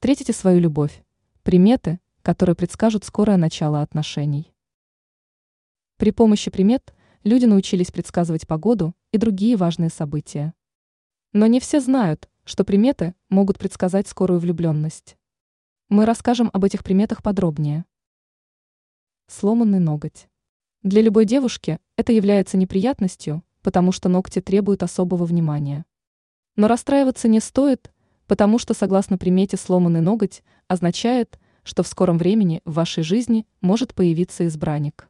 встретите свою любовь. Приметы, которые предскажут скорое начало отношений. При помощи примет люди научились предсказывать погоду и другие важные события. Но не все знают, что приметы могут предсказать скорую влюбленность. Мы расскажем об этих приметах подробнее. Сломанный ноготь. Для любой девушки это является неприятностью, потому что ногти требуют особого внимания. Но расстраиваться не стоит, потому что, согласно примете, сломанный ноготь означает, что в скором времени в вашей жизни может появиться избранник.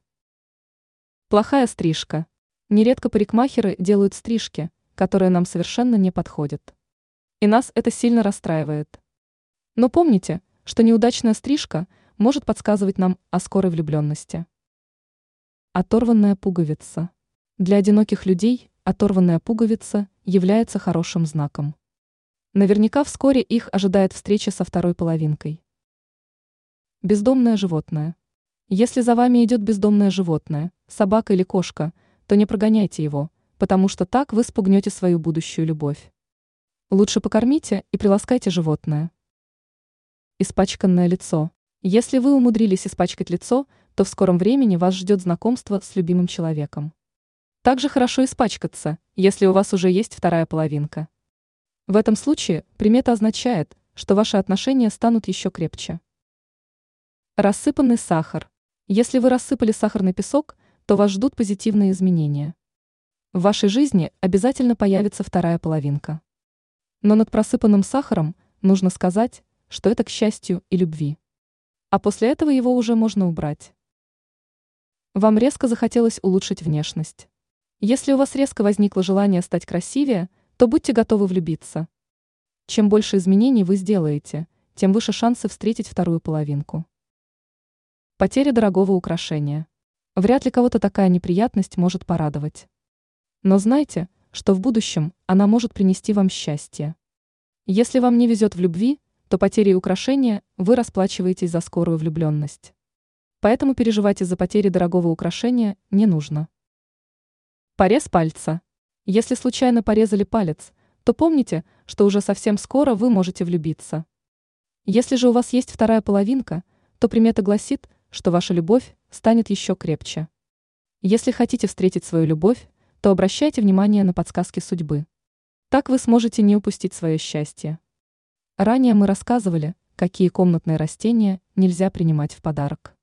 Плохая стрижка. Нередко парикмахеры делают стрижки, которые нам совершенно не подходят. И нас это сильно расстраивает. Но помните, что неудачная стрижка может подсказывать нам о скорой влюбленности. Оторванная пуговица. Для одиноких людей оторванная пуговица является хорошим знаком. Наверняка вскоре их ожидает встреча со второй половинкой. Бездомное животное. Если за вами идет бездомное животное, собака или кошка, то не прогоняйте его, потому что так вы спугнете свою будущую любовь. Лучше покормите и приласкайте животное. Испачканное лицо. Если вы умудрились испачкать лицо, то в скором времени вас ждет знакомство с любимым человеком. Также хорошо испачкаться, если у вас уже есть вторая половинка. В этом случае примета означает, что ваши отношения станут еще крепче. Рассыпанный сахар. Если вы рассыпали сахарный песок, то вас ждут позитивные изменения. В вашей жизни обязательно появится вторая половинка. Но над просыпанным сахаром нужно сказать, что это к счастью и любви. А после этого его уже можно убрать. Вам резко захотелось улучшить внешность. Если у вас резко возникло желание стать красивее, то будьте готовы влюбиться. Чем больше изменений вы сделаете, тем выше шансы встретить вторую половинку. Потеря дорогого украшения. Вряд ли кого-то такая неприятность может порадовать. Но знайте, что в будущем она может принести вам счастье. Если вам не везет в любви, то потерей украшения вы расплачиваетесь за скорую влюбленность. Поэтому переживать из-за потери дорогого украшения не нужно. Порез пальца. Если случайно порезали палец, то помните, что уже совсем скоро вы можете влюбиться. Если же у вас есть вторая половинка, то примета гласит, что ваша любовь станет еще крепче. Если хотите встретить свою любовь, то обращайте внимание на подсказки судьбы. Так вы сможете не упустить свое счастье. Ранее мы рассказывали, какие комнатные растения нельзя принимать в подарок.